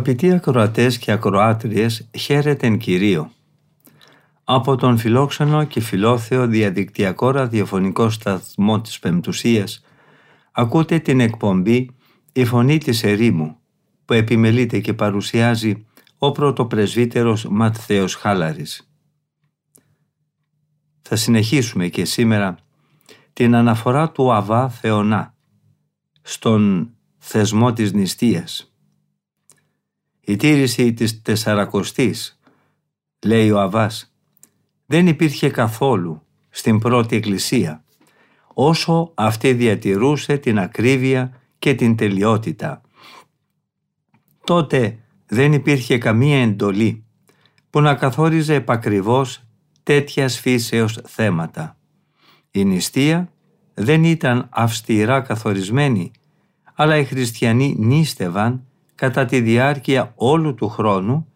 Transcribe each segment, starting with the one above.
Αγαπητοί ακροατές και ακροάτριες, χαίρετεν Κυρίο. Από τον φιλόξενο και φιλόθεο διαδικτυακό ραδιοφωνικό σταθμό της Πεμπτουσίας ακούτε την εκπομπή «Η Φωνή της Ερήμου» που επιμελείται και παρουσιάζει ο πρωτοπρεσβύτερος Ματθαίος Χάλαρης. Θα συνεχίσουμε και σήμερα την αναφορά του Αβά Θεονά στον θεσμό της νηστείας η τήρηση της τεσσαρακοστής, λέει ο Αβάς, δεν υπήρχε καθόλου στην πρώτη εκκλησία, όσο αυτή διατηρούσε την ακρίβεια και την τελειότητα. Τότε δεν υπήρχε καμία εντολή που να καθόριζε επακριβώς τέτοιας φύσεως θέματα. Η νηστεία δεν ήταν αυστηρά καθορισμένη, αλλά οι χριστιανοί νίστευαν κατά τη διάρκεια όλου του χρόνου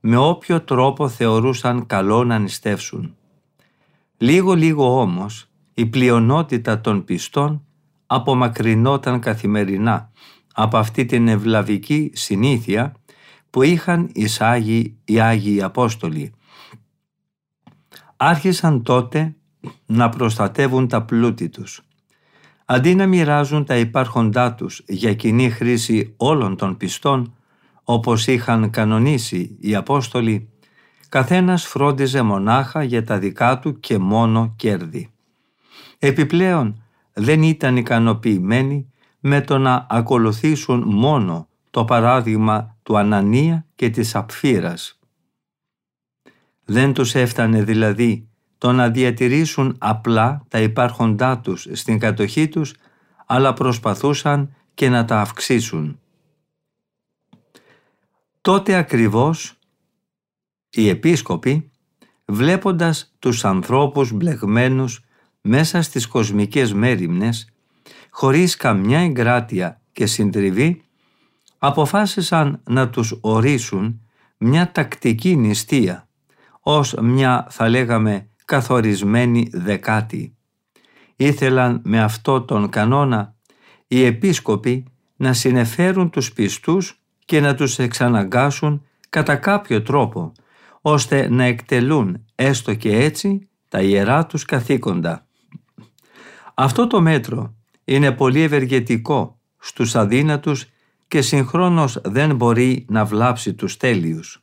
με όποιο τρόπο θεωρούσαν καλό να νηστεύσουν. Λίγο-λίγο όμως η πλειονότητα των πιστών απομακρυνόταν καθημερινά από αυτή την ευλαβική συνήθεια που είχαν εισάγει οι Άγιοι Απόστολοι. Άρχισαν τότε να προστατεύουν τα πλούτη τους αντί να μοιράζουν τα υπάρχοντά τους για κοινή χρήση όλων των πιστών, όπως είχαν κανονίσει οι Απόστολοι, καθένας φρόντιζε μονάχα για τα δικά του και μόνο κέρδη. Επιπλέον δεν ήταν ικανοποιημένοι με το να ακολουθήσουν μόνο το παράδειγμα του Ανανία και της Απφύρας. Δεν τους έφτανε δηλαδή το να διατηρήσουν απλά τα υπάρχοντά τους στην κατοχή τους, αλλά προσπαθούσαν και να τα αυξήσουν. Τότε ακριβώς οι επίσκοποι, βλέποντας τους ανθρώπους μπλεγμένους μέσα στις κοσμικές μέριμνες, χωρίς καμιά εγκράτεια και συντριβή, αποφάσισαν να τους ορίσουν μια τακτική νηστεία, ως μια θα λέγαμε καθορισμένη δεκάτη. Ήθελαν με αυτό τον κανόνα οι επίσκοποι να συνεφέρουν τους πιστούς και να τους εξαναγκάσουν κατά κάποιο τρόπο, ώστε να εκτελούν έστω και έτσι τα ιερά τους καθήκοντα. Αυτό το μέτρο είναι πολύ ευεργετικό στους αδύνατους και συγχρόνως δεν μπορεί να βλάψει τους τέλειους.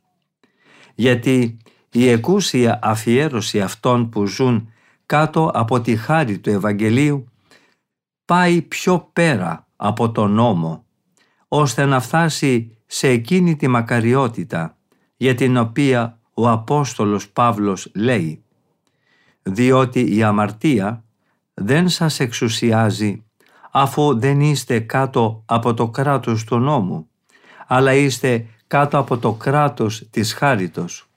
Γιατί η εκούσια αφιέρωση αυτών που ζουν κάτω από τη χάρη του Ευαγγελίου πάει πιο πέρα από τον νόμο, ώστε να φτάσει σε εκείνη τη μακαριότητα για την οποία ο Απόστολος Παύλος λέει «Διότι η αμαρτία δεν σας εξουσιάζει αφού δεν είστε κάτω από το κράτος του νόμου, αλλά είστε κάτω από το κράτος της χάριτος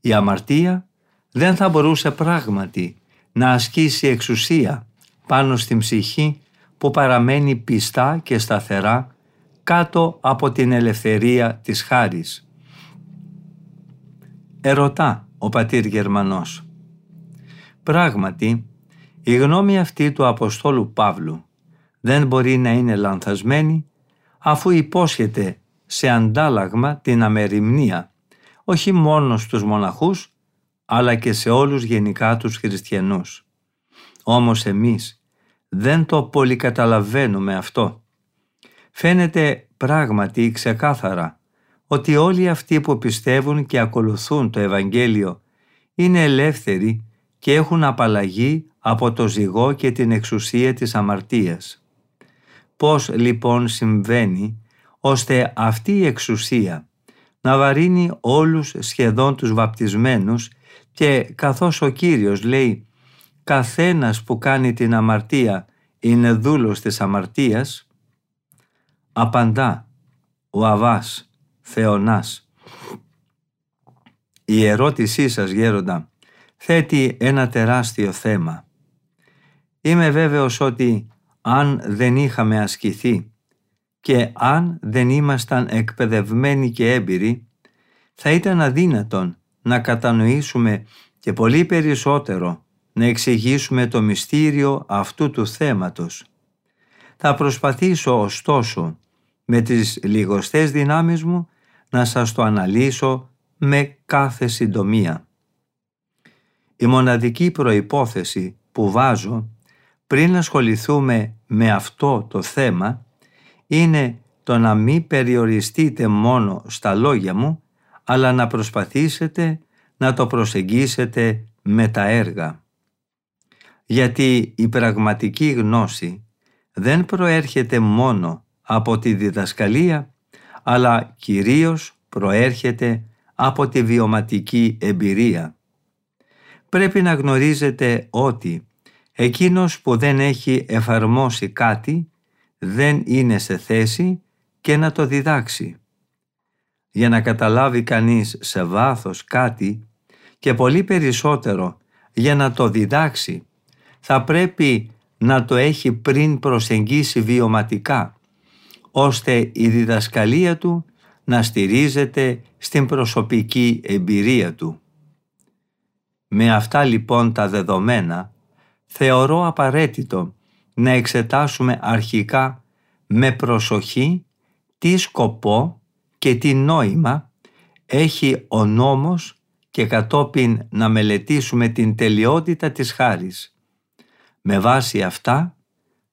η αμαρτία δεν θα μπορούσε πράγματι να ασκήσει εξουσία πάνω στην ψυχή που παραμένει πιστά και σταθερά κάτω από την ελευθερία της χάρης. Ερωτά ο πατήρ Γερμανός. Πράγματι, η γνώμη αυτή του Αποστόλου Παύλου δεν μπορεί να είναι λανθασμένη αφού υπόσχεται σε αντάλλαγμα την αμεριμνία όχι μόνος στους μοναχούς, αλλά και σε όλους γενικά τους χριστιανούς. Όμως εμείς δεν το πολύ καταλαβαίνουμε αυτό. Φαίνεται πράγματι ξεκάθαρα ότι όλοι αυτοί που πιστεύουν και ακολουθούν το Ευαγγέλιο είναι ελεύθεροι και έχουν απαλλαγή από το ζυγό και την εξουσία της αμαρτίας. Πώς λοιπόν συμβαίνει ώστε αυτή η εξουσία να βαρύνει όλους σχεδόν τους βαπτισμένους και καθώς ο Κύριος λέει «καθένας που κάνει την αμαρτία είναι δούλος της αμαρτίας», απαντά ο Αβάς, Θεονάς. Η ερώτησή σας γέροντα θέτει ένα τεράστιο θέμα. Είμαι βέβαιος ότι αν δεν είχαμε ασκηθεί και αν δεν ήμασταν εκπαιδευμένοι και έμπειροι, θα ήταν αδύνατον να κατανοήσουμε και πολύ περισσότερο να εξηγήσουμε το μυστήριο αυτού του θέματος. Θα προσπαθήσω ωστόσο με τις λιγοστές δυνάμεις μου να σας το αναλύσω με κάθε συντομία. Η μοναδική προϋπόθεση που βάζω πριν ασχοληθούμε με αυτό το θέμα είναι το να μην περιοριστείτε μόνο στα λόγια μου αλλά να προσπαθήσετε να το προσεγγίσετε με τα έργα. Γιατί η πραγματική γνώση δεν προέρχεται μόνο από τη διδασκαλία, αλλά κυρίως προέρχεται από τη βιωματική εμπειρία. Πρέπει να γνωρίζετε ότι εκείνος που δεν έχει εφαρμόσει κάτι δεν είναι σε θέση και να το διδάξει. Για να καταλάβει κανείς σε βάθος κάτι και πολύ περισσότερο για να το διδάξει θα πρέπει να το έχει πριν προσεγγίσει βιωματικά ώστε η διδασκαλία του να στηρίζεται στην προσωπική εμπειρία του. Με αυτά λοιπόν τα δεδομένα θεωρώ απαραίτητο να εξετάσουμε αρχικά με προσοχή τι σκοπό και τι νόημα έχει ο νόμος και κατόπιν να μελετήσουμε την τελειότητα της χάρης. Με βάση αυτά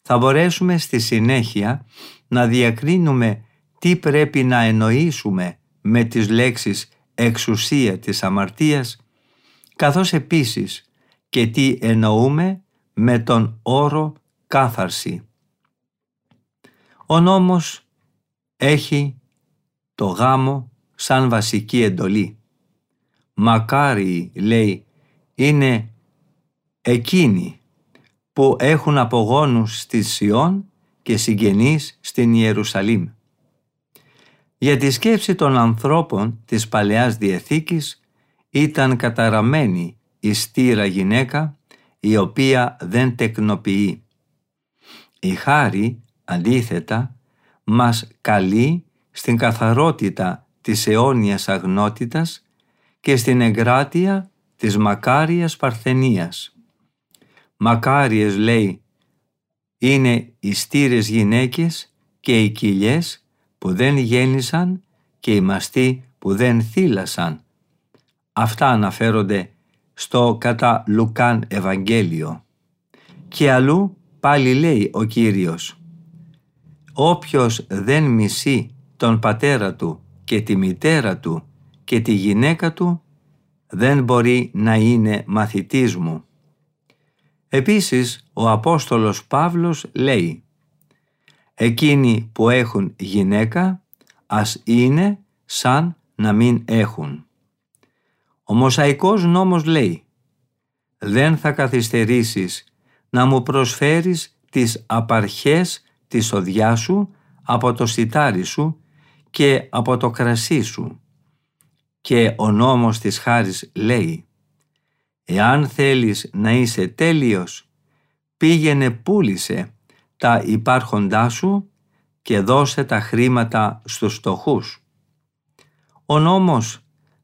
θα μπορέσουμε στη συνέχεια να διακρίνουμε τι πρέπει να εννοήσουμε με τις λέξεις εξουσία της αμαρτίας καθώς επίσης και τι εννοούμε με τον όρο κάθαρση. Ο νόμος έχει το γάμο σαν βασική εντολή. Μακάρι, λέει, είναι εκείνοι που έχουν απογόνους στη Σιών και συγγενείς στην Ιερουσαλήμ. Για τη σκέψη των ανθρώπων της Παλαιάς Διαθήκης ήταν καταραμένη η στήρα γυναίκα η οποία δεν τεκνοποιεί. Η χάρη, αντίθετα, μας καλεί στην καθαρότητα της αιώνιας αγνότητας και στην εγκράτεια της μακάριας παρθενίας. Μακάριες λέει είναι οι στήρες γυναίκες και οι κοιλιές που δεν γέννησαν και οι μαστοί που δεν θύλασαν. Αυτά αναφέρονται στο κατά Λουκάν Ευαγγέλιο. Και αλλού πάλι λέει ο Κύριος «Όποιος δεν μισεί τον πατέρα του και τη μητέρα του και τη γυναίκα του δεν μπορεί να είναι μαθητής μου». Επίσης ο Απόστολος Παύλος λέει «Εκείνοι που έχουν γυναίκα ας είναι σαν να μην έχουν». Ο Μοσαϊκός νόμος λέει «Δεν θα καθυστερήσεις να μου προσφέρεις τις απαρχές της οδιάς σου από το σιτάρι σου και από το κρασί σου». Και ο νόμος της χάρης λέει «Εάν θέλεις να είσαι τέλειος, πήγαινε πούλησε τα υπάρχοντά σου και δώσε τα χρήματα στους στοχούς». Ο νόμος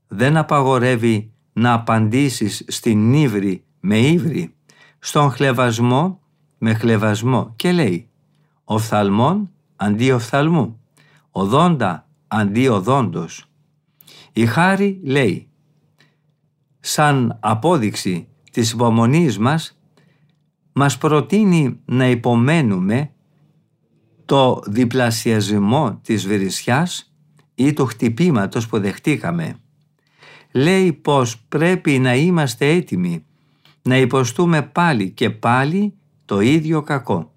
δεν απαγορεύει να απαντήσεις στην ύβρη με ύβρη, στον χλεβασμό με χλεβασμό και λέει «Οφθαλμόν αντί οφθαλμού, οδόντα αντί οδόντος». Η χάρη λέει σαν απόδειξη της υπομονής μας μας προτείνει να υπομένουμε το διπλασιασμό της βρισιάς ή του χτυπήματος που δεχτήκαμε λέει πως πρέπει να είμαστε έτοιμοι να υποστούμε πάλι και πάλι το ίδιο κακό.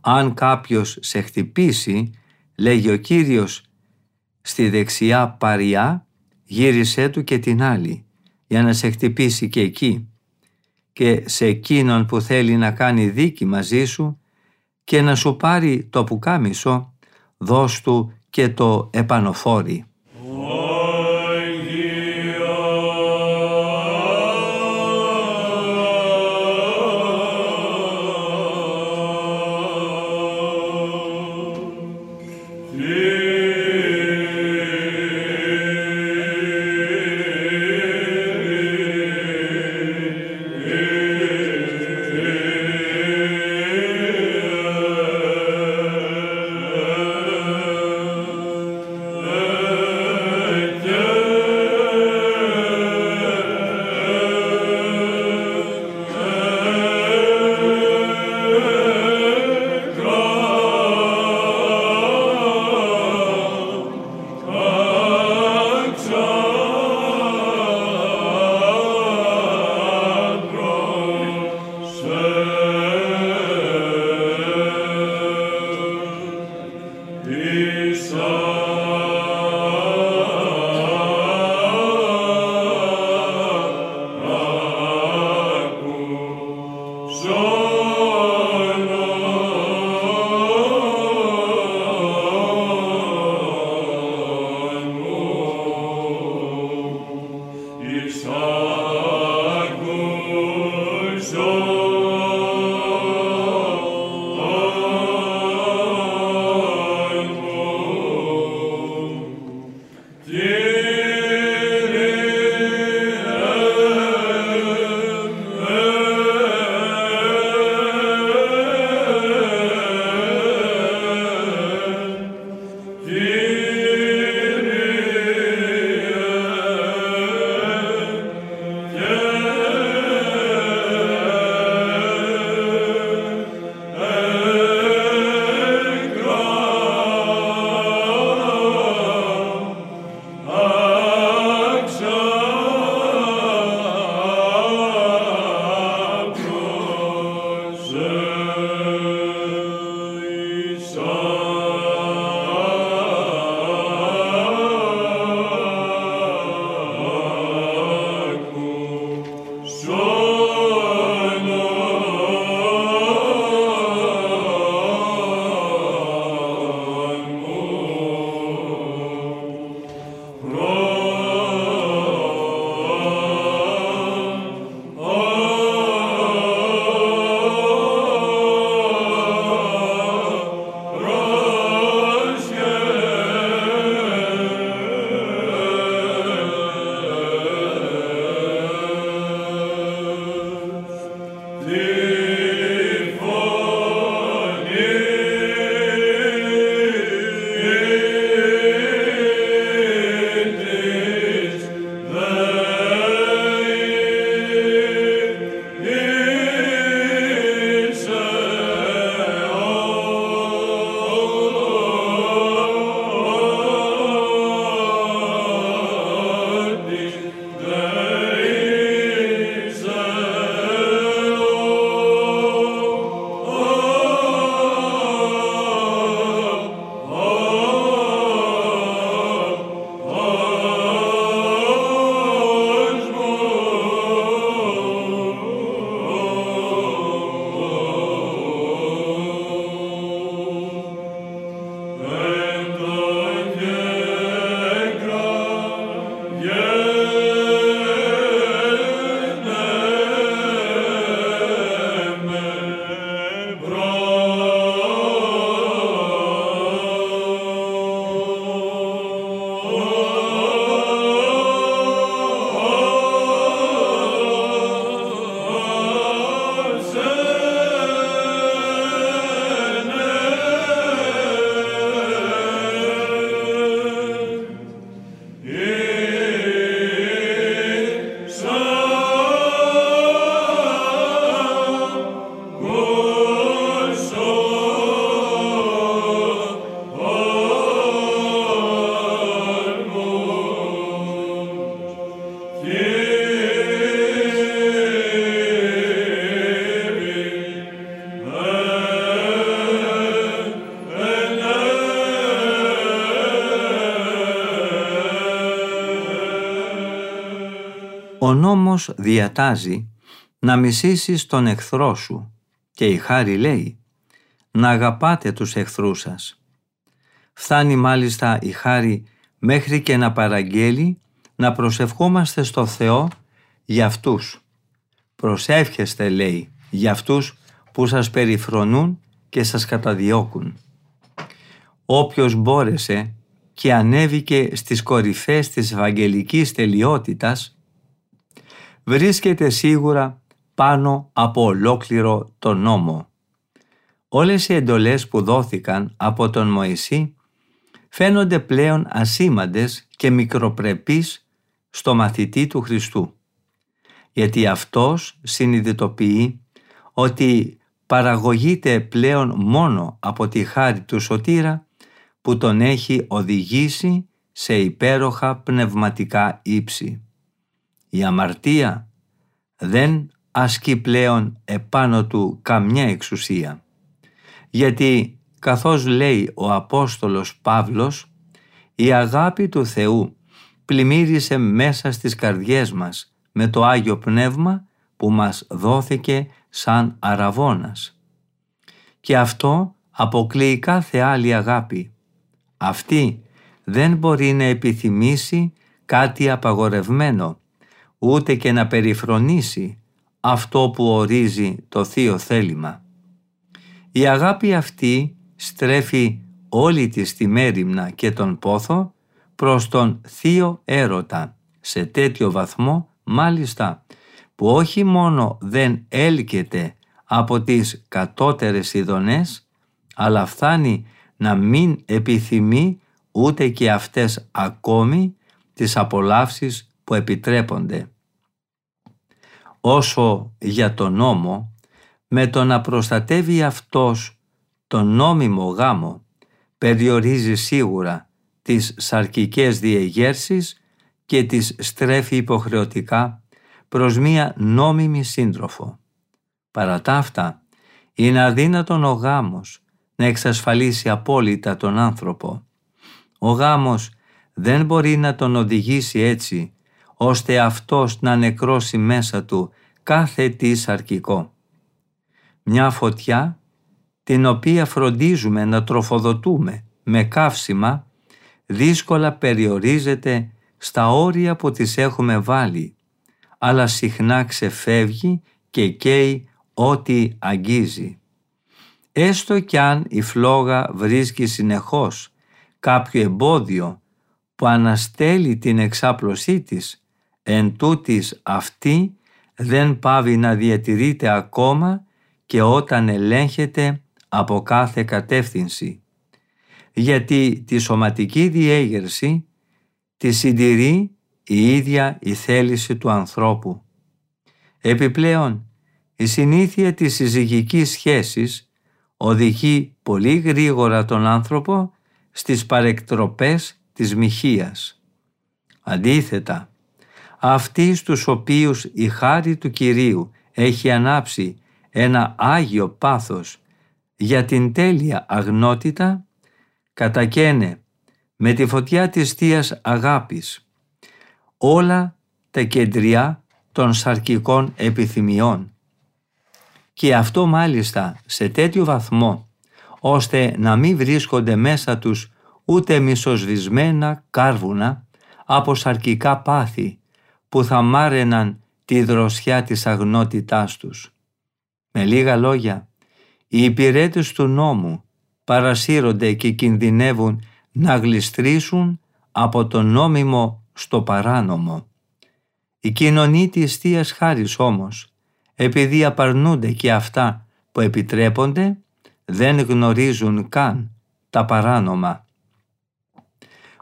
Αν κάποιος σε χτυπήσει, λέγει ο Κύριος, στη δεξιά παριά γύρισέ του και την άλλη, για να σε χτυπήσει και εκεί. Και σε εκείνον που θέλει να κάνει δίκη μαζί σου και να σου πάρει το πουκάμισο, δώσ' του και το επανοφόρι. Νόμος διατάζει να μισήσεις τον εχθρό σου και η χάρη λέει να αγαπάτε τους εχθρούς σας. Φτάνει μάλιστα η χάρη μέχρι και να παραγγέλει να προσευχόμαστε στο Θεό για αυτούς. Προσεύχεστε λέει για αυτούς που σας περιφρονούν και σας καταδιώκουν. Όποιος μπόρεσε και ανέβηκε στις κορυφές της Ευαγγελικής τελειότητας βρίσκεται σίγουρα πάνω από ολόκληρο τον νόμο. Όλες οι εντολές που δόθηκαν από τον Μωυσή φαίνονται πλέον ασήμαντες και μικροπρεπείς στο μαθητή του Χριστού. Γιατί αυτός συνειδητοποιεί ότι παραγωγείται πλέον μόνο από τη χάρη του Σωτήρα που τον έχει οδηγήσει σε υπέροχα πνευματικά ύψη. Η αμαρτία δεν ασκεί πλέον επάνω του καμιά εξουσία. Γιατί καθώς λέει ο Απόστολος Παύλος, η αγάπη του Θεού πλημμύρισε μέσα στις καρδιές μας με το Άγιο Πνεύμα που μας δόθηκε σαν αραβώνας. Και αυτό αποκλείει κάθε άλλη αγάπη. Αυτή δεν μπορεί να επιθυμήσει κάτι απαγορευμένο, ούτε και να περιφρονήσει αυτό που ορίζει το Θείο Θέλημα. Η αγάπη αυτή στρέφει όλη της τη μέρημνα και τον πόθο προς τον θείο έρωτα σε τέτοιο βαθμό μάλιστα που όχι μόνο δεν έλκεται από τις κατώτερες ειδονές αλλά φτάνει να μην επιθυμεί ούτε και αυτές ακόμη τις απολαύσεις που επιτρέπονται. Όσο για τον νόμο, με το να προστατεύει αυτός τον νόμιμο γάμο περιορίζει σίγουρα τις σαρκικές διεγέρσεις και τις στρέφει υποχρεωτικά προς μία νόμιμη σύντροφο. Παρά τα αυτά, είναι αδύνατον ο γάμος να εξασφαλίσει απόλυτα τον άνθρωπο. Ο γάμος δεν μπορεί να τον οδηγήσει έτσι, ώστε αυτός να νεκρώσει μέσα του κάθε τι σαρκικό. Μια φωτιά την οποία φροντίζουμε να τροφοδοτούμε με καύσιμα, δύσκολα περιορίζεται στα όρια που τις έχουμε βάλει, αλλά συχνά ξεφεύγει και καίει ό,τι αγγίζει. Έστω κι αν η φλόγα βρίσκει συνεχώς κάποιο εμπόδιο που αναστέλει την εξάπλωσή της, εν τούτης αυτή δεν πάβει να διατηρείται ακόμα και όταν ελέγχεται από κάθε κατεύθυνση, γιατί τη σωματική διέγερση τη συντηρεί η ίδια η θέληση του ανθρώπου. Επιπλέον, η συνήθεια της συζυγικής σχέσης οδηγεί πολύ γρήγορα τον άνθρωπο στις παρεκτροπές της μοιχείας. Αντίθετα, αυτοί στους οποίους η χάρη του Κυρίου έχει ανάψει ένα άγιο πάθος για την τέλεια αγνότητα κατακαίνε με τη φωτιά της Θείας Αγάπης όλα τα κεντριά των σαρκικών επιθυμιών. Και αυτό μάλιστα σε τέτοιο βαθμό ώστε να μην βρίσκονται μέσα τους ούτε μισοσβησμένα κάρβουνα από σαρκικά πάθη που θα μάραιναν τη δροσιά της αγνότητάς τους. Με λίγα λόγια, οι υπηρέτες του νόμου παρασύρονται και κινδυνεύουν να γλιστρήσουν από το νόμιμο στο παράνομο. Οι κοινωνοί της Θείας Χάρης όμως, επειδή απαρνούνται και αυτά που επιτρέπονται, δεν γνωρίζουν καν τα παράνομα.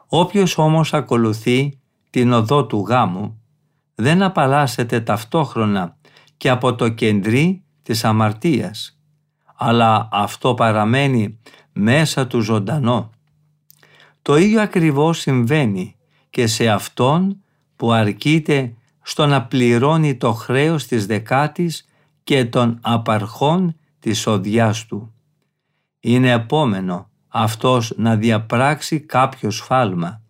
Όποιος όμως ακολουθεί την οδό του γάμου, δεν απαλλάσσεται ταυτόχρονα και από το κεντρί της αμαρτίας αλλά αυτό παραμένει μέσα του ζωντανό. Το ίδιο ακριβώς συμβαίνει και σε αυτόν που αρκείται στο να πληρώνει το χρέος της δεκάτης και των απαρχών της οδιάς του. Είναι επόμενο αυτός να διαπράξει κάποιος σφάλμα,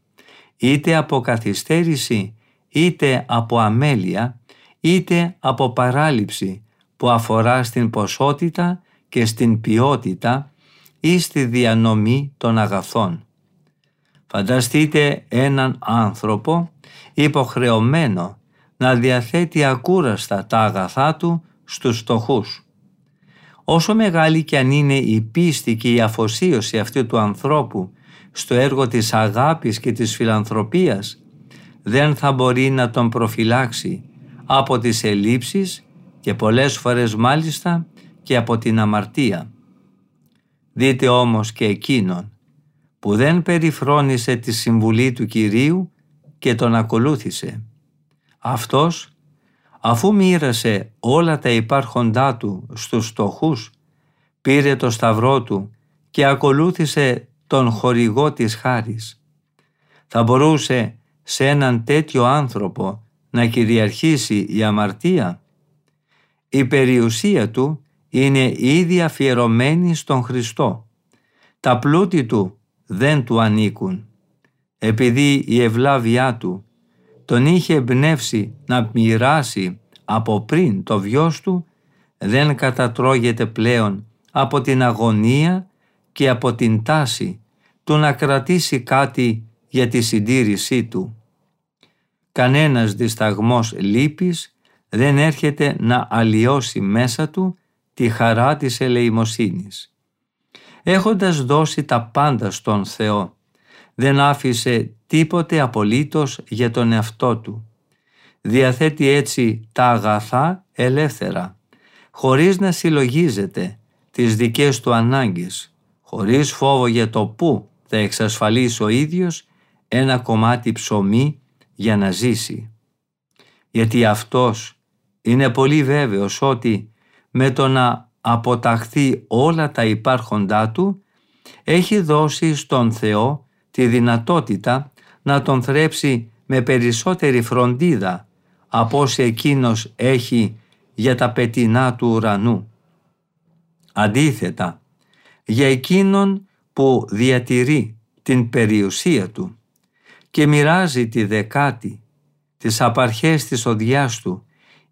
είτε από καθυστέρηση, είτε από αμέλεια, είτε από παράληψη που αφορά στην ποσότητα και στην ποιότητα ή στη διανομή των αγαθών. Φανταστείτε έναν άνθρωπο υποχρεωμένο να διαθέτει ακούραστα τα αγαθά του στους στοχούς. Όσο μεγάλη και αν είναι η πίστη και η αφοσίωση αυτού του ανθρώπου στο έργο της αγάπης και της φιλανθρωπίας, δεν θα μπορεί να τον προφυλάξει από τις ελλείψεις και πολλές φορές μάλιστα και από την αμαρτία. Δείτε όμως και εκείνον που δεν περιφρόνησε τη συμβουλή του Κυρίου και τον ακολούθησε. Αυτός αφού μοίρασε όλα τα υπάρχοντά του στους στοχούς, πήρε το σταυρό του και ακολούθησε τον χορηγό της χάρης. Θα μπορούσε σε έναν τέτοιο άνθρωπο να κυριαρχήσει η αμαρτία. Η περιουσία του είναι ήδη αφιερωμένη στον Χριστό. Τα πλούτη του δεν του ανήκουν. Επειδή η ευλάβειά του τον είχε εμπνεύσει να μοιράσει από πριν το βιός του, δεν κατατρώγεται πλέον από την αγωνία και από την τάση του να κρατήσει κάτι για τη συντήρησή του. Κανένας δισταγμός λύπης δεν έρχεται να αλλοιώσει μέσα του τη χαρά της ελεημοσύνης. Έχοντας δώσει τα πάντα στον Θεό, δεν άφησε τίποτε απολύτως για τον εαυτό του. Διαθέτει έτσι τα αγαθά ελεύθερα, χωρίς να συλλογίζεται τις δικές του ανάγκες, χωρίς φόβο για το πού θα εξασφαλίσει ο ίδιος ένα κομμάτι ψωμί για να ζήσει. Γιατί αυτός είναι πολύ βέβαιος ότι με το να αποταχθεί όλα τα υπάρχοντά του έχει δώσει στον Θεό τη δυνατότητα να τον θρέψει με περισσότερη φροντίδα από όσοι εκείνος έχει για τα πετεινά του ουρανού. Αντίθετα, για εκείνον που διατηρεί την περιουσία του και μοιράζει τη δεκάτη, τις απαρχές της οδιάς του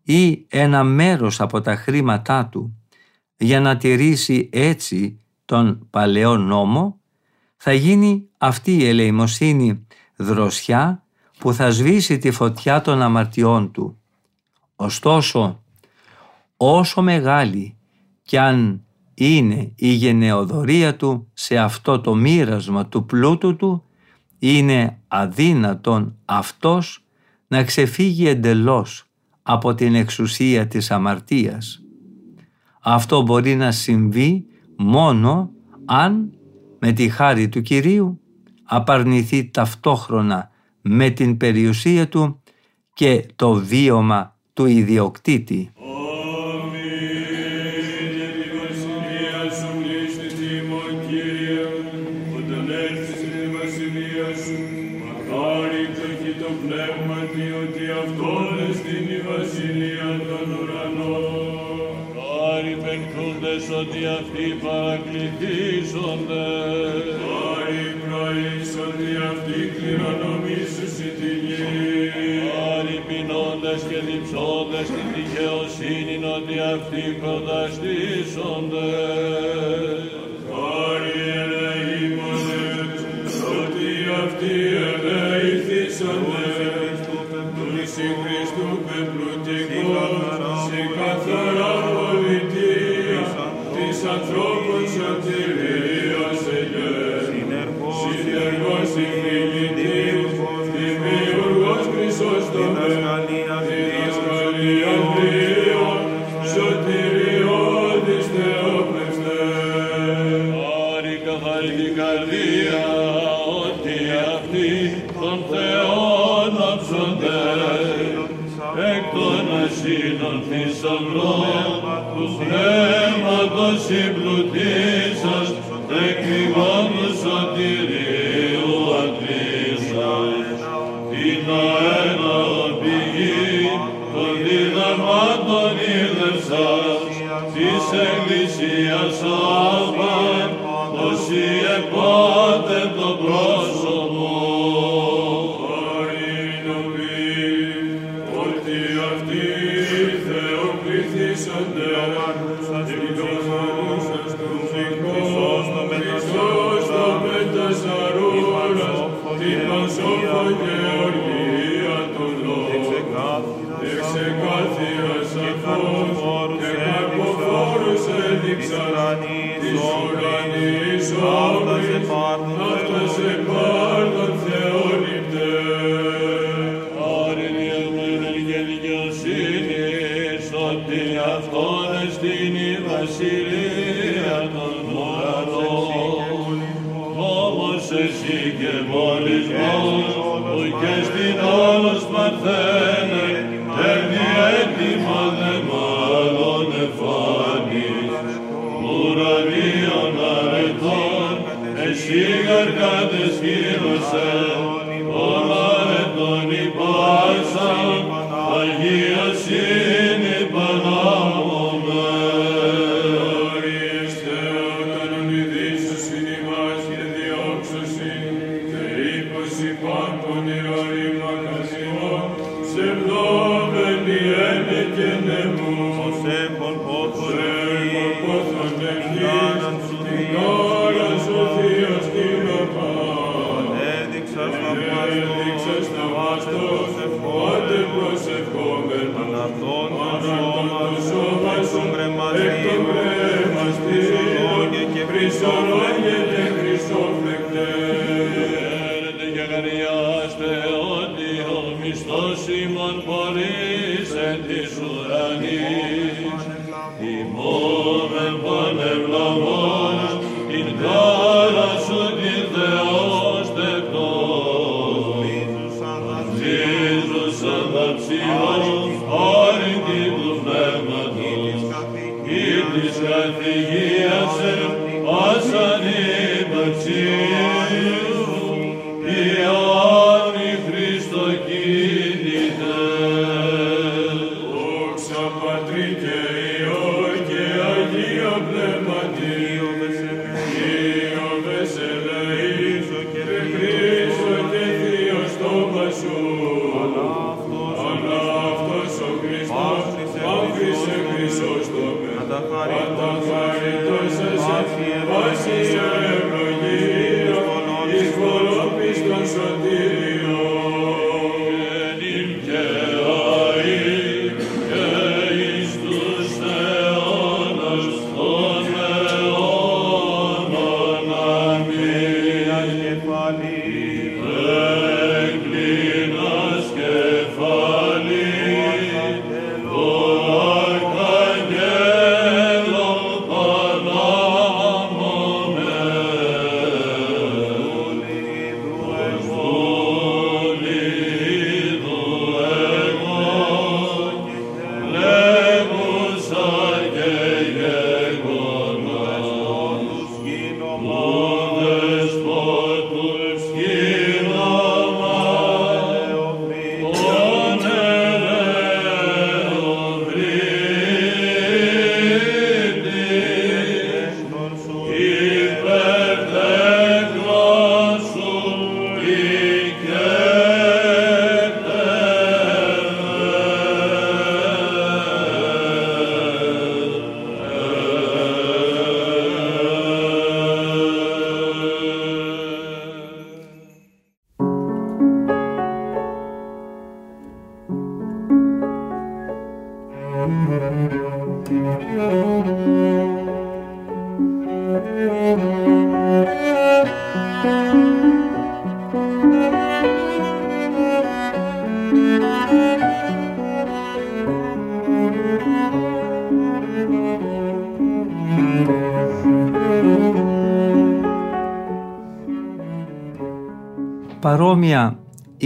ή ένα μέρος από τα χρήματά του για να τηρήσει έτσι τον παλαιό νόμο, θα γίνει αυτή η ελεημοσύνη δροσιά που θα σβήσει τη φωτιά των αμαρτιών του. Ωστόσο, όσο μεγάλη κι αν είναι η γενεοδορία του σε αυτό το μοίρασμα του πλούτου του, είναι αδύνατον αυτός να ξεφύγει εντελώς από την εξουσία της αμαρτίας. Αυτό μπορεί να συμβεί μόνο αν με τη χάρη του Κυρίου απαρνηθεί ταυτόχρονα με την περιουσία του και το βίωμα του ιδιοκτήτη. Ότι αυτοί παρακληθήσονται. Χάρη πρωίς ότι αυτοί κληρονομήσουσι τη γη. Χάρη πεινώντες και διψώντες την δικαιοσύνη ότι αυτοί προταστήσονται. Πνεύματος Paradies, Paradies, Paradies, Paradies, Paradies, Paradies, Paradies, Paradies,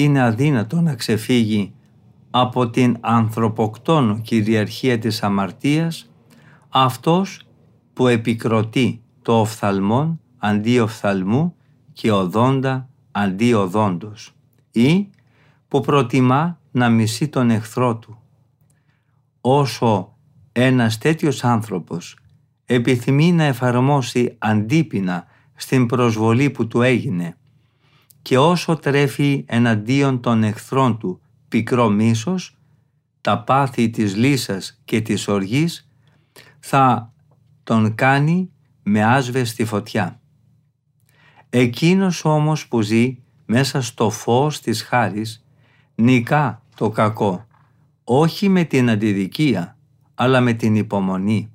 είναι αδύνατο να ξεφύγει από την ανθρωποκτόνο κυριαρχία της αμαρτίας αυτός που επικροτεί το οφθαλμόν αντί οφθαλμού και οδόντα αντί οδόντος ή που προτιμά να μισεί τον εχθρό του. Όσο ένας τέτοιος άνθρωπος επιθυμεί να εφαρμόσει αντίπεινα στην προσβολή που του έγινε και όσο τρέφει εναντίον των εχθρών του πικρό μίσος, τα πάθη της λύσας και της οργής θα τον κάνει με άσβεστη φωτιά. Εκείνος όμως που ζει μέσα στο φως της χάρης νικά το κακό, όχι με την αντιδικία, αλλά με την υπομονή.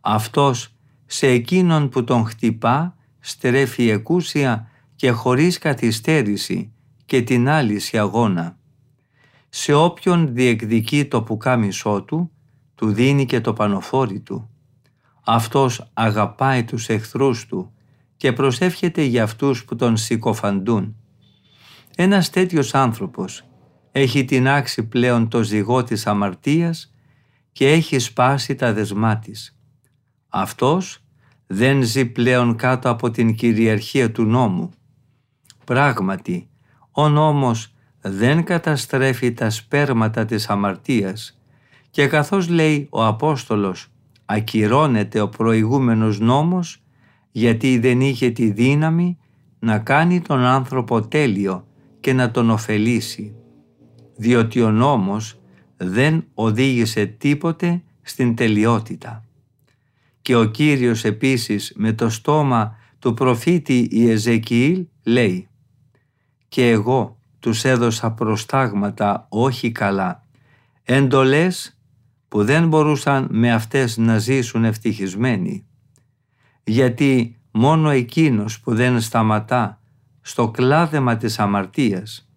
Αυτός σε εκείνον που τον χτυπά στρέφει εκούσια και χωρίς καθυστέρηση και την άλλη σε αγώνα. Σε όποιον διεκδικεί το πουκάμισό του, του δίνει και το πανοφόρι του. Αυτός αγαπάει τους εχθρούς του και προσεύχεται για αυτούς που τον συκοφαντούν. Ένας τέτοιος άνθρωπος έχει τεινάξει πλέον το ζυγό της αμαρτίας και έχει σπάσει τα δεσμά της. Αυτός δεν ζει πλέον κάτω από την κυριαρχία του νόμου. Πράγματι, ο νόμος δεν καταστρέφει τα σπέρματα της αμαρτίας και καθώς λέει ο Απόστολος ακυρώνεται ο προηγούμενος νόμος γιατί δεν είχε τη δύναμη να κάνει τον άνθρωπο τέλειο και να τον ωφελήσει διότι ο νόμος δεν οδήγησε τίποτε στην τελειότητα. Και ο Κύριος επίσης με το στόμα του προφήτη Ιεζεκιήλ λέει «Και εγώ τους έδωσα προστάγματα όχι καλά, εντολές που δεν μπορούσαν με αυτές να ζήσουν ευτυχισμένοι. Γιατί μόνο εκείνος που δεν σταματά στο κλάδεμα της αμαρτίας,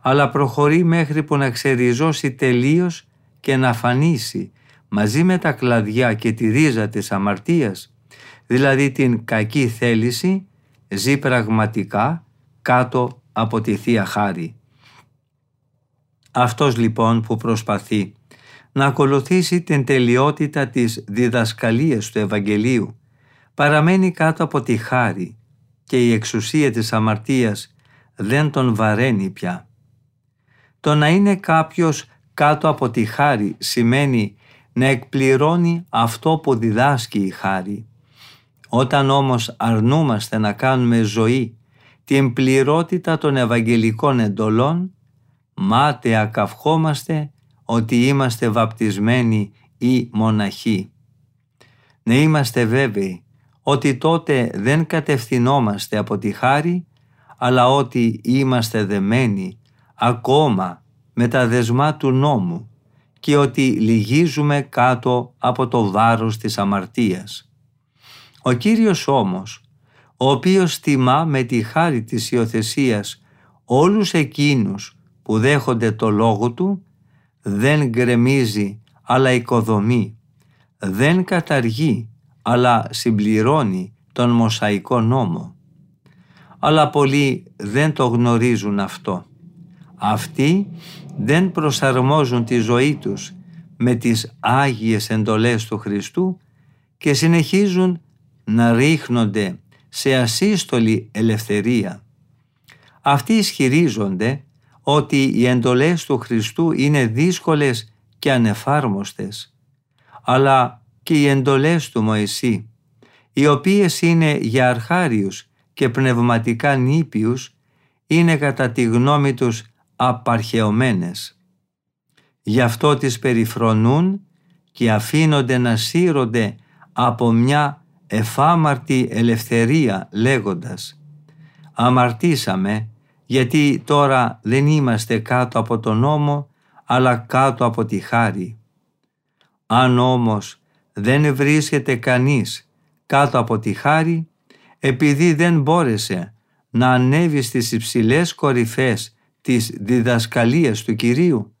αλλά προχωρεί μέχρι που να ξεριζώσει τελείως και να φανίσει μαζί με τα κλαδιά και τη ρίζα της αμαρτίας, δηλαδή την κακή θέληση, ζει πραγματικά κάτω από τη Θεία Χάρη. Αυτός λοιπόν που προσπαθεί να ακολουθήσει την τελειότητα της διδασκαλίας του Ευαγγελίου παραμένει κάτω από τη χάρη και η εξουσία της αμαρτίας δεν τον βαραίνει πια. Το να είναι κάποιος κάτω από τη χάρη σημαίνει να εκπληρώνει αυτό που διδάσκει η χάρη. Όταν όμως αρνούμαστε να κάνουμε ζωή την πληρότητα των Ευαγγελικών εντολών, μάταια καυχόμαστε ότι είμαστε βαπτισμένοι ή μοναχοί. Να είμαστε βέβαιοι ότι τότε δεν κατευθυνόμαστε από τη χάρη, αλλά ότι είμαστε δεμένοι ακόμα με τα δεσμά του νόμου και ότι λυγίζουμε κάτω από το βάρος της αμαρτίας. Ο Κύριος όμως, ο οποίος τιμά με τη χάρη της υιοθεσίας όλους εκείνους που δέχονται το λόγο του, δεν γκρεμίζει αλλά οικοδομεί, δεν καταργεί αλλά συμπληρώνει τον Μωσαϊκό νόμο. Αλλά πολλοί δεν το γνωρίζουν αυτό. Αυτοί δεν προσαρμόζουν τη ζωή τους με τις Άγιες εντολές του Χριστού και συνεχίζουν να ρίχνονται σε ασύστολη ελευθερία. Αυτοί ισχυρίζονται ότι οι εντολές του Χριστού είναι δύσκολες και ανεφάρμοστες, αλλά και οι εντολές του Μωυσή, οι οποίες είναι για αρχάριους και πνευματικά νήπιους, είναι κατά τη γνώμη τους απαρχαιωμένες. Γι' αυτό τις περιφρονούν και αφήνονται να σύρονται από μια εφάμαρτη ελευθερία λέγοντας «Αμαρτήσαμε γιατί τώρα δεν είμαστε κάτω από τον νόμο αλλά κάτω από τη χάρη». Αν όμως δεν βρίσκεται κανείς κάτω από τη χάρη επειδή δεν μπόρεσε να ανέβει στις υψηλές κορυφές της διδασκαλίας του Κυρίου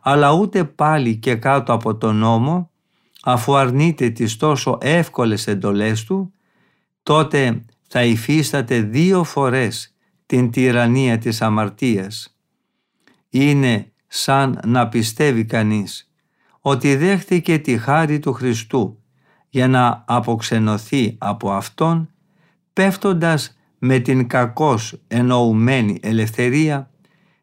αλλά ούτε πάλι και κάτω από τον νόμο αφού αρνείται τις τόσο εύκολες εντολές του τότε θα υφίσταται δύο φορές την τυραννία της αμαρτίας. Είναι σαν να πιστεύει κανείς ότι δέχτηκε τη χάρη του Χριστού για να αποξενωθεί από Αυτόν πέφτοντας με την κακώς εννοουμένη ελευθερία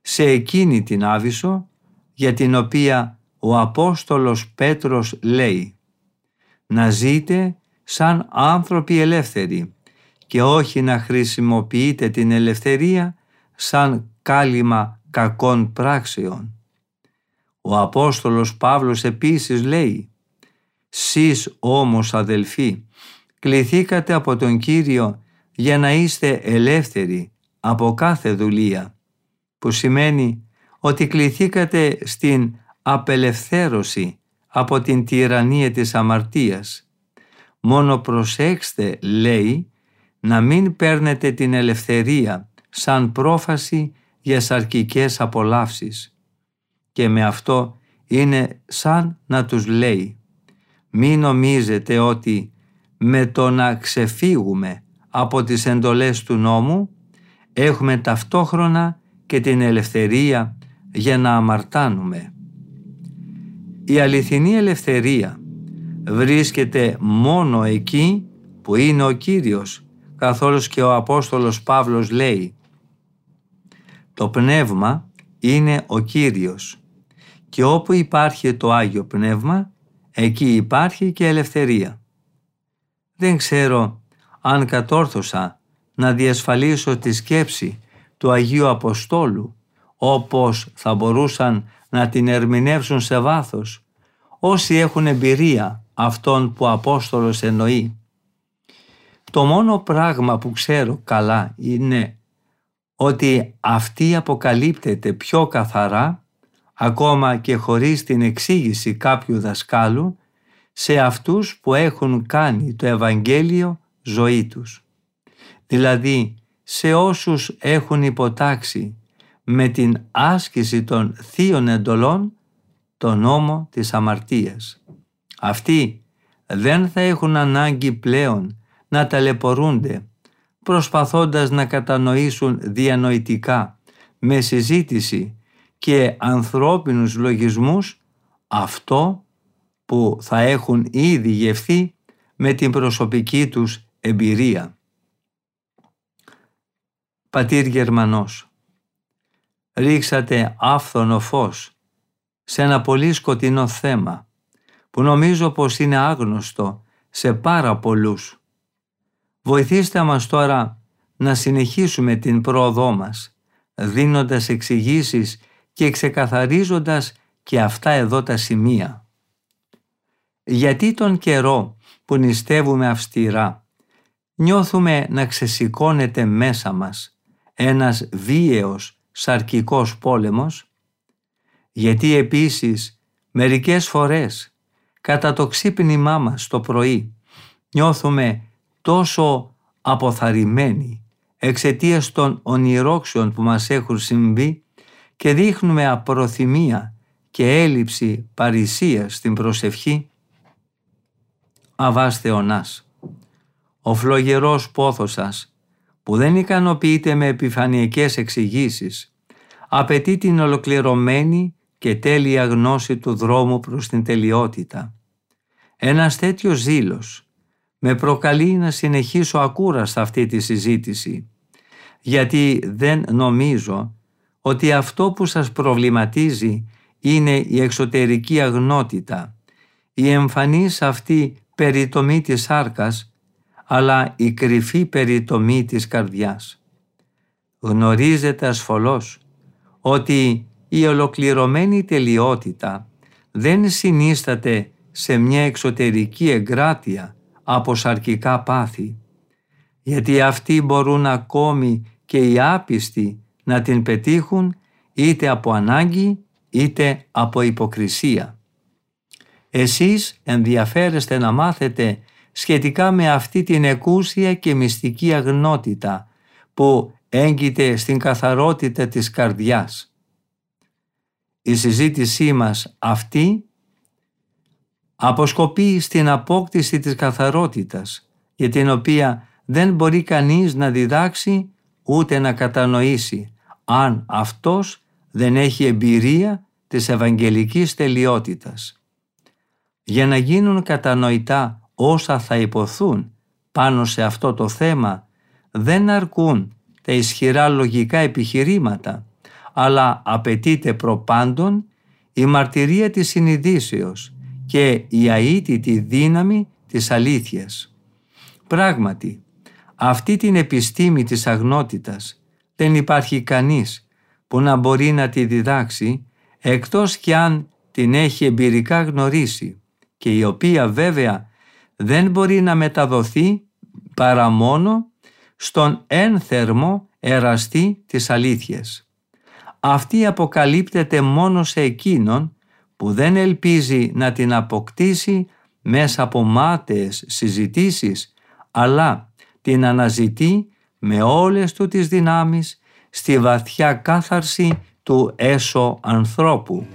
σε εκείνη την Άβυσσο για την οποία ο Απόστολος Πέτρος λέει «Να ζείτε σαν άνθρωποι ελεύθεροι και όχι να χρησιμοποιείτε την ελευθερία σαν κάλυμα κακών πράξεων». Ο Απόστολος Παύλος επίσης λέει «Σεις όμως αδελφοί, κληθήκατε από τον Κύριο για να είστε ελεύθεροι από κάθε δουλεία» που σημαίνει ότι κληθήκατε στην απελευθέρωση από την τυραννία της αμαρτίας. Μόνο προσέξτε, λέει, να μην παίρνετε την ελευθερία σαν πρόφαση για σαρκικές απολαύσεις. Και με αυτό είναι σαν να τους λέει «Μην νομίζετε ότι με το να ξεφύγουμε από τις εντολές του νόμου έχουμε ταυτόχρονα και την ελευθερία για να αμαρτάνουμε. Η αληθινή ελευθερία βρίσκεται μόνο εκεί που είναι ο Κύριος, καθόλους και ο Απόστολος Παύλος λέει «Το Πνεύμα είναι ο Κύριος και όπου υπάρχει το Άγιο Πνεύμα, εκεί υπάρχει και ελευθερία». Δεν ξέρω αν κατόρθωσα να διασφαλίσω τη σκέψη του Αγίου Αποστόλου όπως θα μπορούσαν να την ερμηνεύσουν σε βάθος όσοι έχουν εμπειρία αυτών που ο Απόστολος εννοεί. Το μόνο πράγμα που ξέρω καλά είναι ότι αυτή αποκαλύπτεται πιο καθαρά ακόμα και χωρίς την εξήγηση κάποιου δασκάλου σε αυτούς που έχουν κάνει το Ευαγγέλιο ζωή τους. Δηλαδή σε όσους έχουν υποτάξει με την άσκηση των θείων εντολών το νόμο της αμαρτίας. Αυτοί δεν θα έχουν ανάγκη πλέον να ταλαιπωρούνται προσπαθώντας να κατανοήσουν διανοητικά με συζήτηση και ανθρώπινους λογισμούς αυτό που θα έχουν ήδη γευθεί με την προσωπική τους εμπειρία. Πατήρ Γερμανός ρίξατε άφθονο φως σε ένα πολύ σκοτεινό θέμα που νομίζω πως είναι άγνωστο σε πάρα πολλούς. Βοηθήστε μας τώρα να συνεχίσουμε την πρόοδό μας, δίνοντας εξηγήσεις και ξεκαθαρίζοντας και αυτά εδώ τα σημεία. Γιατί τον καιρό που νηστεύουμε αυστηρά, νιώθουμε να ξεσηκώνεται μέσα μας ένας βίαιος σαρκικός πόλεμος, γιατί επίσης μερικές φορές κατά το ξύπνημά μας το πρωί νιώθουμε τόσο αποθαρρυμένοι εξαιτίας των ονειρόξεων που μας έχουν συμβεί και δείχνουμε απροθυμία και έλλειψη παρησίας στην προσευχή. Αβάς Θεονάς, ο φλογερός πόθος σας που δεν ικανοποιείται με επιφανειακές εξηγήσεις, απαιτεί την ολοκληρωμένη και τέλεια γνώση του δρόμου προς την τελειότητα. Ένας τέτοιος ζήλος με προκαλεί να συνεχίσω ακούραστα αυτή τη συζήτηση, γιατί δεν νομίζω ότι αυτό που σας προβληματίζει είναι η εξωτερική αγνότητα, η εμφανής αυτή περιτομή της σάρκας, αλλά η κρυφή περιτομή της καρδιάς. Γνωρίζετε ασφαλώς ότι η ολοκληρωμένη τελειότητα δεν συνίσταται σε μια εξωτερική εγκράτεια από σαρκικά πάθη, γιατί αυτοί μπορούν ακόμη και οι άπιστοι να την πετύχουν είτε από ανάγκη είτε από υποκρισία. Εσείς ενδιαφέρεστε να μάθετε σχετικά με αυτή την εκούσια και μυστική αγνότητα που έγκυται στην καθαρότητα της καρδιάς. Η συζήτησή μας αυτή αποσκοπεί στην απόκτηση της καθαρότητας για την οποία δεν μπορεί κανείς να διδάξει ούτε να κατανοήσει αν αυτός δεν έχει εμπειρία της Ευαγγελικής τελειότητας. Για να γίνουν κατανοητά όσα θα υποθούν πάνω σε αυτό το θέμα δεν αρκούν τα ισχυρά λογικά επιχειρήματα αλλά απαιτείται προπάντων η μαρτυρία της συνειδήσεως και η αίτητη δύναμη της αλήθειας. Πράγματι, αυτή την επιστήμη της αγνότητας δεν υπάρχει κανείς που να μπορεί να τη διδάξει εκτός κι αν την έχει εμπειρικά γνωρίσει και η οποία βέβαια δεν μπορεί να μεταδοθεί παρά μόνο στον ένθερμο εραστή της αλήθειας. Αυτή αποκαλύπτεται μόνο σε εκείνον που δεν ελπίζει να την αποκτήσει μέσα από μάταιες συζητήσεις αλλά την αναζητεί με όλες του τις δυνάμεις στη βαθιά κάθαρση του έσω ανθρώπου.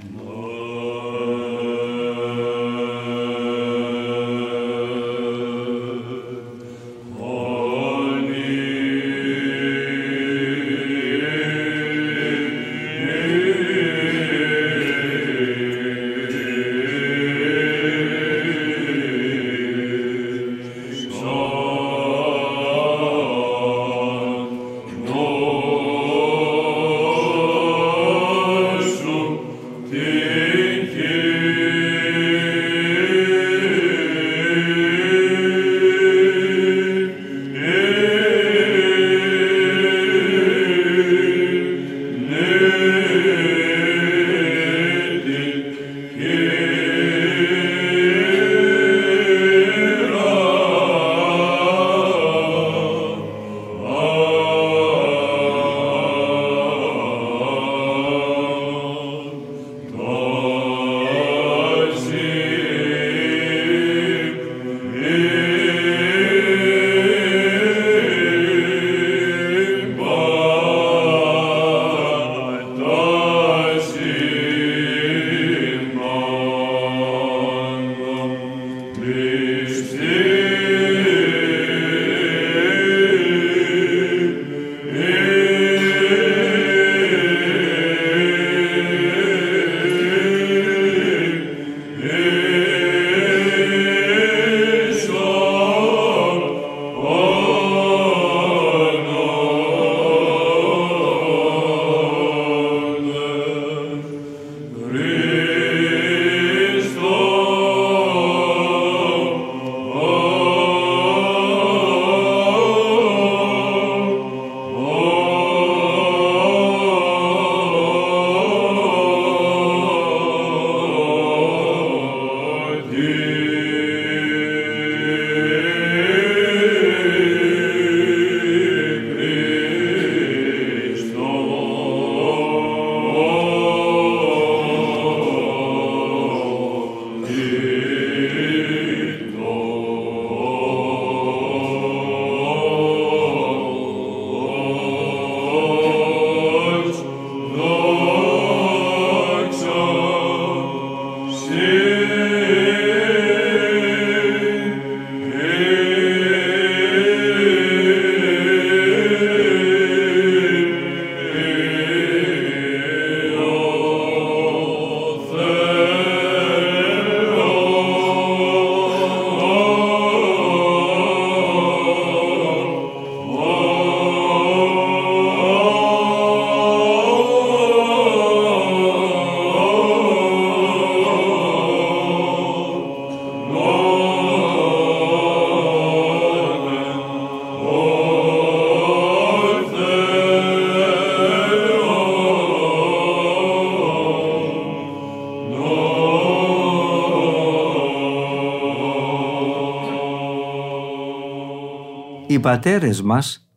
Πατέρες μας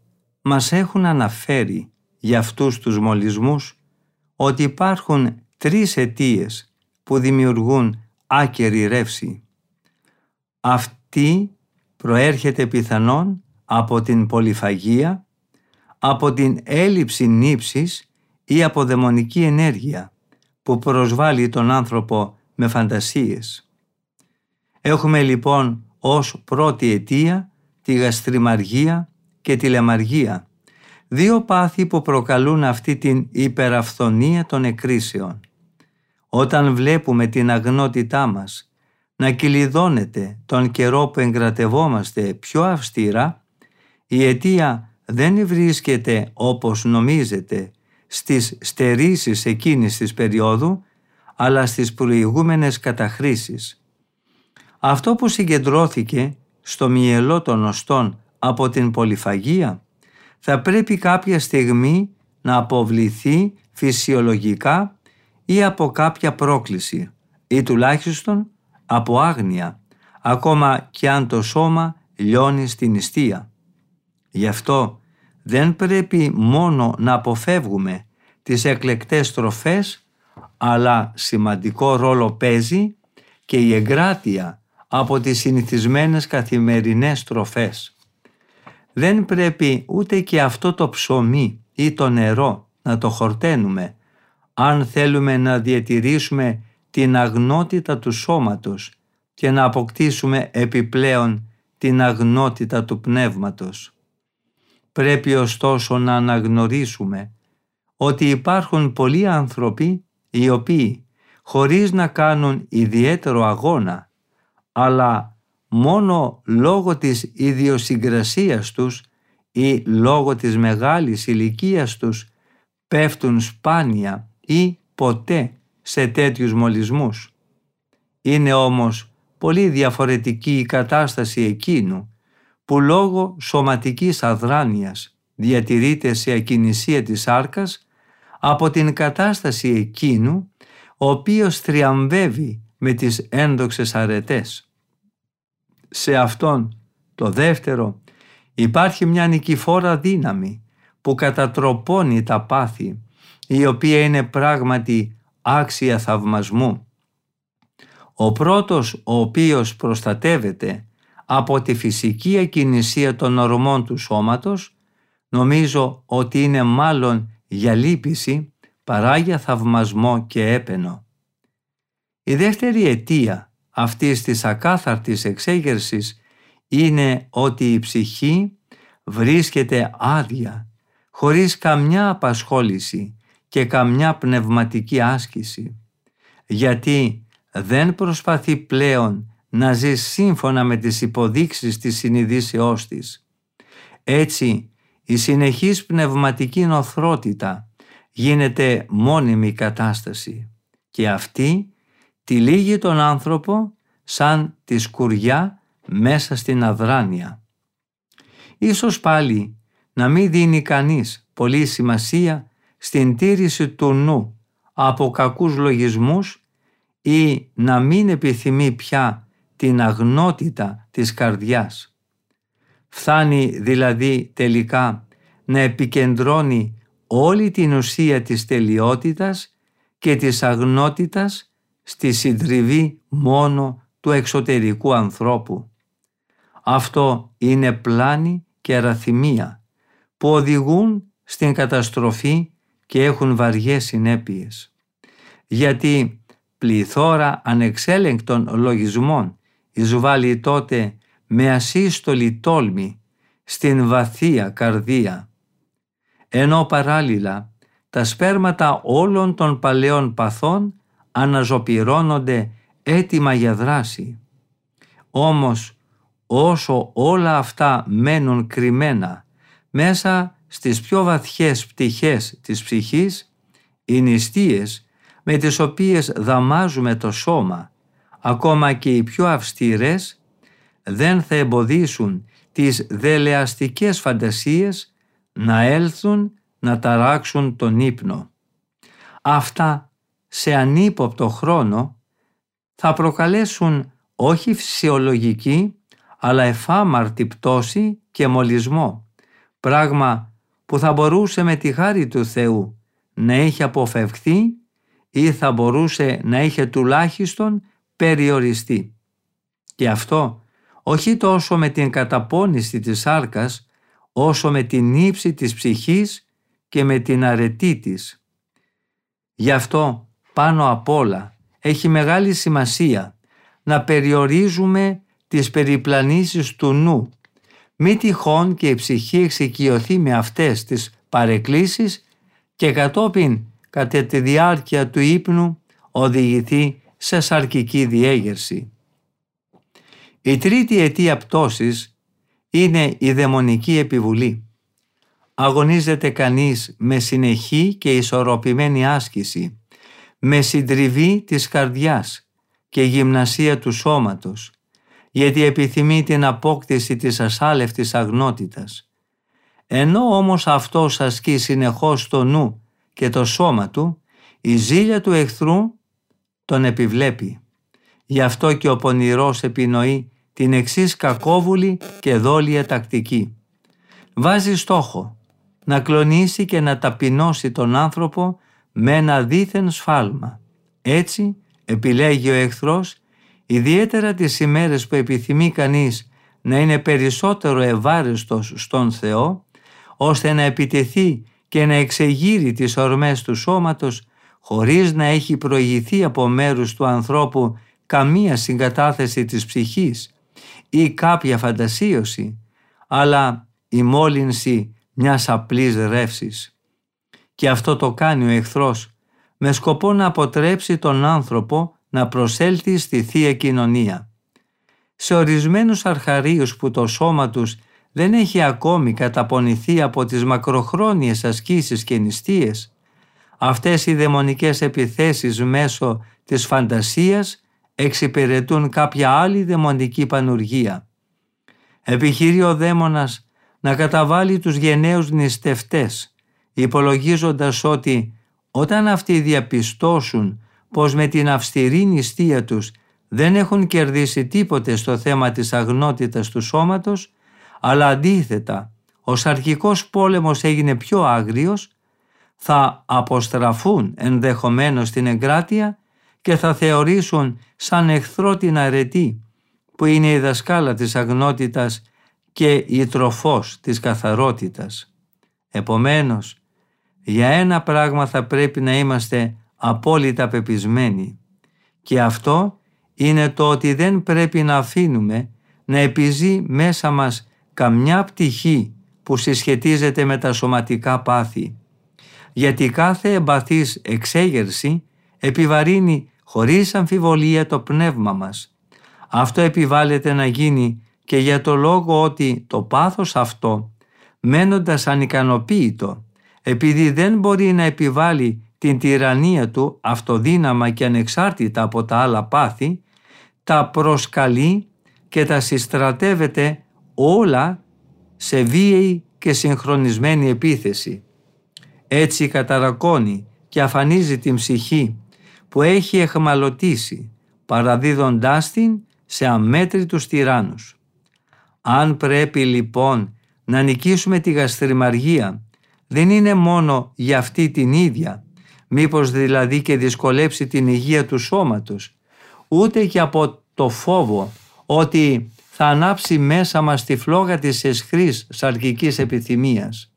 μας έχουν αναφέρει για αυτούς τους μολυσμούς ότι υπάρχουν τρεις αιτίες που δημιουργούν άκερη ρεύση. Αυτή προέρχεται πιθανόν από την πολυφαγία, από την έλλειψη νύψης ή από δαιμονική ενέργεια που προσβάλλει τον άνθρωπο με φαντασίες. Έχουμε λοιπόν ως πρώτη αιτία τη γαστριμαργία και τη λεμαργία, δύο πάθη που προκαλούν αυτή την υπεραφθονία των εκρίσεων. Όταν βλέπουμε την αγνότητά μας να κυλιδώνεται τον καιρό που εγκρατευόμαστε πιο αυστηρά, η αιτία δεν βρίσκεται όπως νομίζετε στις στερήσεις εκείνης της περίοδου, αλλά στις προηγούμενες καταχρήσεις. Αυτό που συγκεντρώθηκε στο μυελό των οστών από την πολυφαγία, θα πρέπει κάποια στιγμή να αποβληθεί φυσιολογικά ή από κάποια πρόκληση ή τουλάχιστον από άγνοια, ακόμα και αν το σώμα λιώνει στην νηστεία. Γι' αυτό δεν πρέπει μόνο να αποφεύγουμε τις εκλεκτές τροφές, αλλά σημαντικό ρόλο παίζει και η εγκράτεια από τις συνηθισμένες καθημερινές τροφές. δεν πρέπει ούτε και αυτό το ψωμί ή το νερό να το χορταίνουμε αν θέλουμε να διατηρήσουμε την αγνότητα του σώματος και να αποκτήσουμε επιπλέον την αγνότητα του πνεύματος. Πρέπει ωστόσο να αναγνωρίσουμε ότι υπάρχουν πολλοί άνθρωποι οι οποίοι χωρίς να κάνουν ιδιαίτερο αγώνα αλλά μόνο λόγω της ιδιοσυγκρασίας τους ή λόγω της μεγάλης ηλικίας τους πέφτουν σπάνια ή ποτέ σε τέτοιους μολυσμούς. Είναι όμως πολύ διαφορετική η κατάσταση εκείνου που λόγω σωματικής αδράνειας διατηρείται σε ακινησία της σάρκας από την κατάσταση εκείνου ο οποίος θριαμβεύει με τις ένδοξες αρετές. Σε αυτόν το δεύτερο υπάρχει μια νικηφόρα δύναμη που κατατροπώνει τα πάθη η οποία είναι πράγματι άξια θαυμασμού. Ο πρώτος ο οποίος προστατεύεται από τη φυσική ακινησία των ορμών του σώματος νομίζω ότι είναι μάλλον για λύπηση παρά για θαυμασμό και έπαινο. Η δεύτερη αιτία αυτής της ακάθαρτης εξέγερσης είναι ότι η ψυχή βρίσκεται άδεια, χωρίς καμιά απασχόληση και καμιά πνευματική άσκηση, γιατί δεν προσπαθεί πλέον να ζει σύμφωνα με τις υποδείξεις της συνειδήσεώς της. Έτσι, η συνεχής πνευματική νοθρότητα γίνεται μόνιμη κατάσταση και αυτή τυλίγει τον άνθρωπο σαν τη σκουριά μέσα στην αδράνεια. Ίσως πάλι να μην δίνει κανείς πολύ σημασία στην τήρηση του νου από κακούς λογισμούς ή να μην επιθυμεί πια την αγνότητα της καρδιάς. Φτάνει δηλαδή τελικά να επικεντρώνει όλη την ουσία της τελειότητας και της αγνότητας στη συντριβή μόνο του εξωτερικού ανθρώπου. Αυτό είναι πλάνη και αραθυμία που οδηγούν στην καταστροφή και έχουν βαριές συνέπειες. Γιατί πληθώρα ανεξέλεγκτων λογισμών εισβάλλει τότε με ασύστολη τόλμη στην βαθία καρδία. Ενώ παράλληλα τα σπέρματα όλων των παλαιών παθών αναζωπυρώνονται έτοιμα για δράση. Όμως όσο όλα αυτά μένουν κρυμμένα μέσα στις πιο βαθιές πτυχές της ψυχής, οι νηστείες με τις οποίες δαμάζουμε το σώμα, ακόμα και οι πιο αυστηρές, δεν θα εμποδίσουν τις δελεαστικές φαντασίες να έλθουν να ταράξουν τον ύπνο. Αυτά σε ανύποπτο χρόνο θα προκαλέσουν όχι φυσιολογική αλλά εφάμαρτη πτώση και μολυσμό, πράγμα που θα μπορούσε με τη χάρη του Θεού να έχει αποφευχθεί ή θα μπορούσε να είχε τουλάχιστον περιοριστεί. Και αυτό όχι τόσο με την καταπώνηση της σάρκας, όσο με την ύψη της ψυχής και με την αρετή της. Γι' αυτό πάνω απ' όλα έχει μεγάλη σημασία να περιορίζουμε τις περιπλανήσεις του νου. Μη τυχόν και η ψυχή εξοικειωθεί με αυτές τις παρεκκλήσεις και κατόπιν κατά τη διάρκεια του ύπνου οδηγηθεί σε σαρκική διέγερση. Η τρίτη αιτία πτώσης είναι η δαιμονική επιβουλή. Αγωνίζεται κανείς με συνεχή και ισορροπημένη άσκηση, με συντριβή της καρδιάς και γυμνασία του σώματος, γιατί επιθυμεί την απόκτηση της ασάλευτης αγνότητας. Ενώ όμως αυτός ασκεί συνεχώς το νου και το σώμα του, η ζήλια του εχθρού τον επιβλέπει. Γι' αυτό και ο πονηρός επινοεί την εξής κακόβουλη και δόλια τακτική. Βάζει στόχο να κλονίσει και να ταπεινώσει τον άνθρωπο με ένα δίθεν σφάλμα. Έτσι επιλέγει ο εχθρός ιδιαίτερα τις ημέρες που επιθυμεί κανείς να είναι περισσότερο ευάρεστος στον Θεό, ώστε να επιτεθεί και να εξεγείρει τις ορμές του σώματος χωρίς να έχει προηγηθεί από μέρους του ανθρώπου καμία συγκατάθεση της ψυχής ή κάποια φαντασίωση, αλλά η μόλυνση μιας απλής ρεύσης. Και αυτό το κάνει ο εχθρός με σκοπό να αποτρέψει τον άνθρωπο να προσέλθει στη Θεία Κοινωνία. Σε ορισμένους αρχαρίους που το σώμα τους δεν έχει ακόμη καταπονηθεί από τις μακροχρόνιες ασκήσεις και νηστείες, αυτές οι δαιμονικές επιθέσεις μέσω της φαντασίας εξυπηρετούν κάποια άλλη δαιμονική πανουργία. Επιχειρεί ο δαίμονας να καταβάλει τους γενναίους νηστευτές, υπολογίζοντας ότι όταν αυτοί διαπιστώσουν πως με την αυστηρή νηστεία τους δεν έχουν κερδίσει τίποτε στο θέμα της αγνότητας του σώματος, αλλά αντίθετα ο σαρκικός πόλεμος έγινε πιο άγριος, θα αποστραφούν ενδεχομένως στην εγκράτεια και θα θεωρήσουν σαν εχθρό την αρετή που είναι η δασκάλα της αγνότητας και η τροφός της καθαρότητας. Επομένως, για ένα πράγμα θα πρέπει να είμαστε απόλυτα πεπισμένοι και αυτό είναι το ότι δεν πρέπει να αφήνουμε να επιζεί μέσα μας καμιά πτυχή που συσχετίζεται με τα σωματικά πάθη. Γιατί κάθε εμπαθής εξέγερση επιβαρύνει χωρίς αμφιβολία το πνεύμα μας. Αυτό επιβάλλεται να γίνει και για το λόγο ότι το πάθος αυτό, μένοντας ανικανοποίητο, επειδή δεν μπορεί να επιβάλλει την τυραννία του αυτοδύναμα και ανεξάρτητα από τα άλλα πάθη, τα προσκαλεί και τα συστρατεύεται όλα σε βίαιη και συγχρονισμένη επίθεση. Έτσι καταρακώνει και αφανίζει την ψυχή που έχει εχμαλωτήσει παραδίδοντάς την σε αμέτρητους τυράννους. Αν πρέπει λοιπόν να νικήσουμε τη γαστριμαργία δεν είναι μόνο για αυτή την ίδια, μήπως δηλαδή και δυσκολέψει την υγεία του σώματος, ούτε και από το φόβο ότι θα ανάψει μέσα μας τη φλόγα της εσχρής σαρκικής επιθυμίας.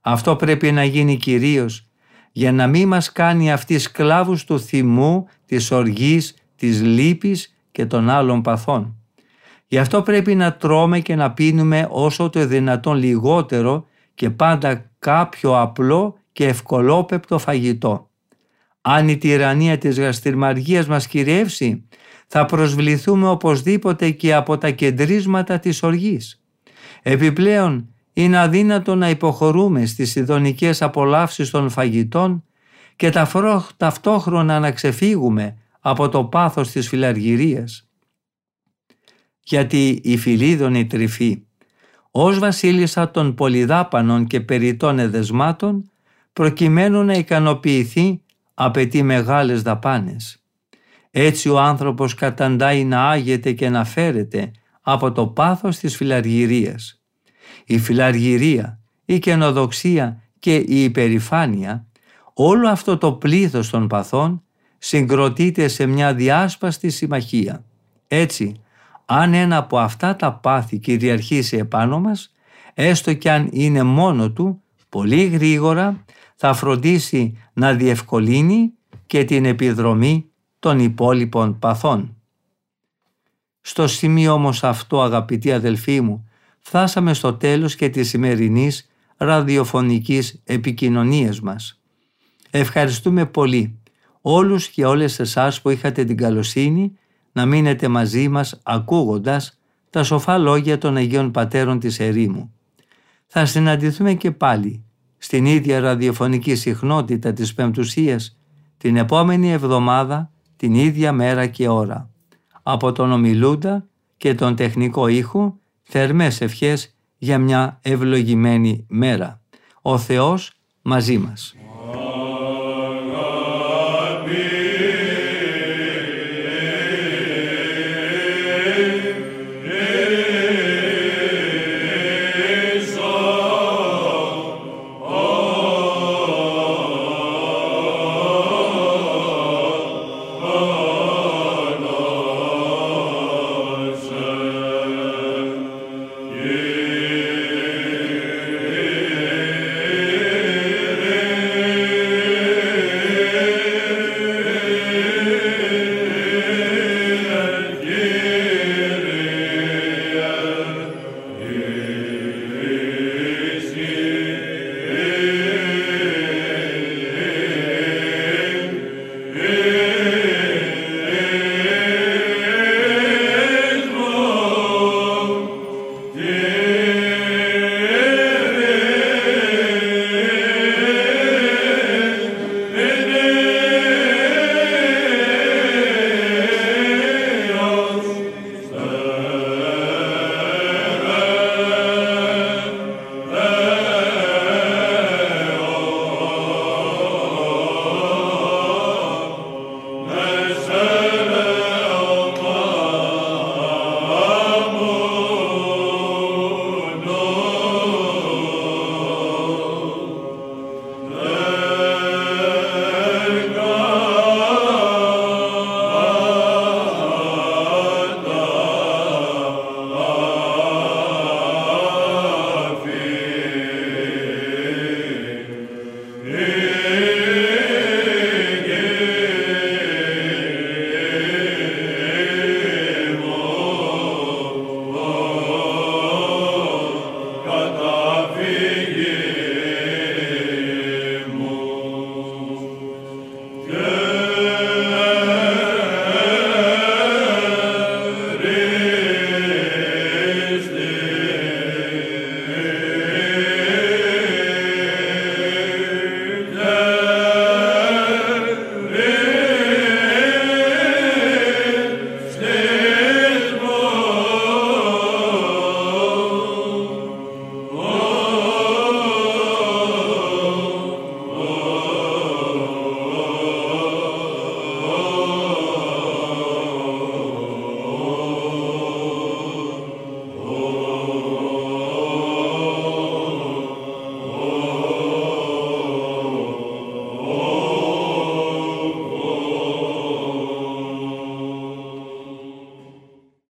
Αυτό πρέπει να γίνει κυρίως για να μην μας κάνει αυτοί σκλάβους του θυμού, της οργής, της λύπης και των άλλων παθών. Γι' αυτό πρέπει να τρώμε και να πίνουμε όσο το δυνατόν λιγότερο και πάντα κάποιο απλό και ευκολόπεπτο φαγητό. Αν η τυραννία της γαστριμαργίας μας κυριεύσει, θα προσβληθούμε οπωσδήποτε και από τα κεντρίσματα της οργής. Επιπλέον, είναι αδύνατο να υποχωρούμε στις ειδονικές απολαύσεις των φαγητών και ταυτόχρονα να ξεφύγουμε από το πάθος της φιλαργυρίας. Γιατί η φιλίδωνη τρυφή ως βασίλισσα των πολυδάπανων και περιττών εδεσμάτων προκειμένου να ικανοποιηθεί απαιτεί μεγάλες δαπάνες. Έτσι ο άνθρωπος καταντάει να άγεται και να φέρεται από το πάθος της φιλαργυρίας. Η φιλαργυρία, η καινοδοξία και η υπερηφάνεια, όλο αυτό το πλήθος των παθών συγκροτείται σε μια διάσπαστη συμμαχία. Έτσι, αν ένα από αυτά τα πάθη κυριαρχήσει επάνω μας, έστω κι αν είναι μόνο του, πολύ γρήγορα θα φροντίσει να διευκολύνει και την επιδρομή των υπόλοιπων παθών. Στο σημείο όμως αυτό αγαπητοί αδελφοί μου, φτάσαμε στο τέλος και της σημερινής ραδιοφωνικής επικοινωνίας μας. Ευχαριστούμε πολύ όλους και όλες εσάς που είχατε την καλοσύνη να μείνετε μαζί μας ακούγοντας τα σοφά λόγια των Αγίων Πατέρων της Ερήμου. Θα συναντηθούμε και πάλι στην ίδια ραδιοφωνική συχνότητα της Πεμπτουσίας την επόμενη εβδομάδα την ίδια μέρα και ώρα. Από τον ομιλούντα και τον τεχνικό ήχο θερμές ευχές για μια ευλογημένη μέρα. Ο Θεός μαζί μας.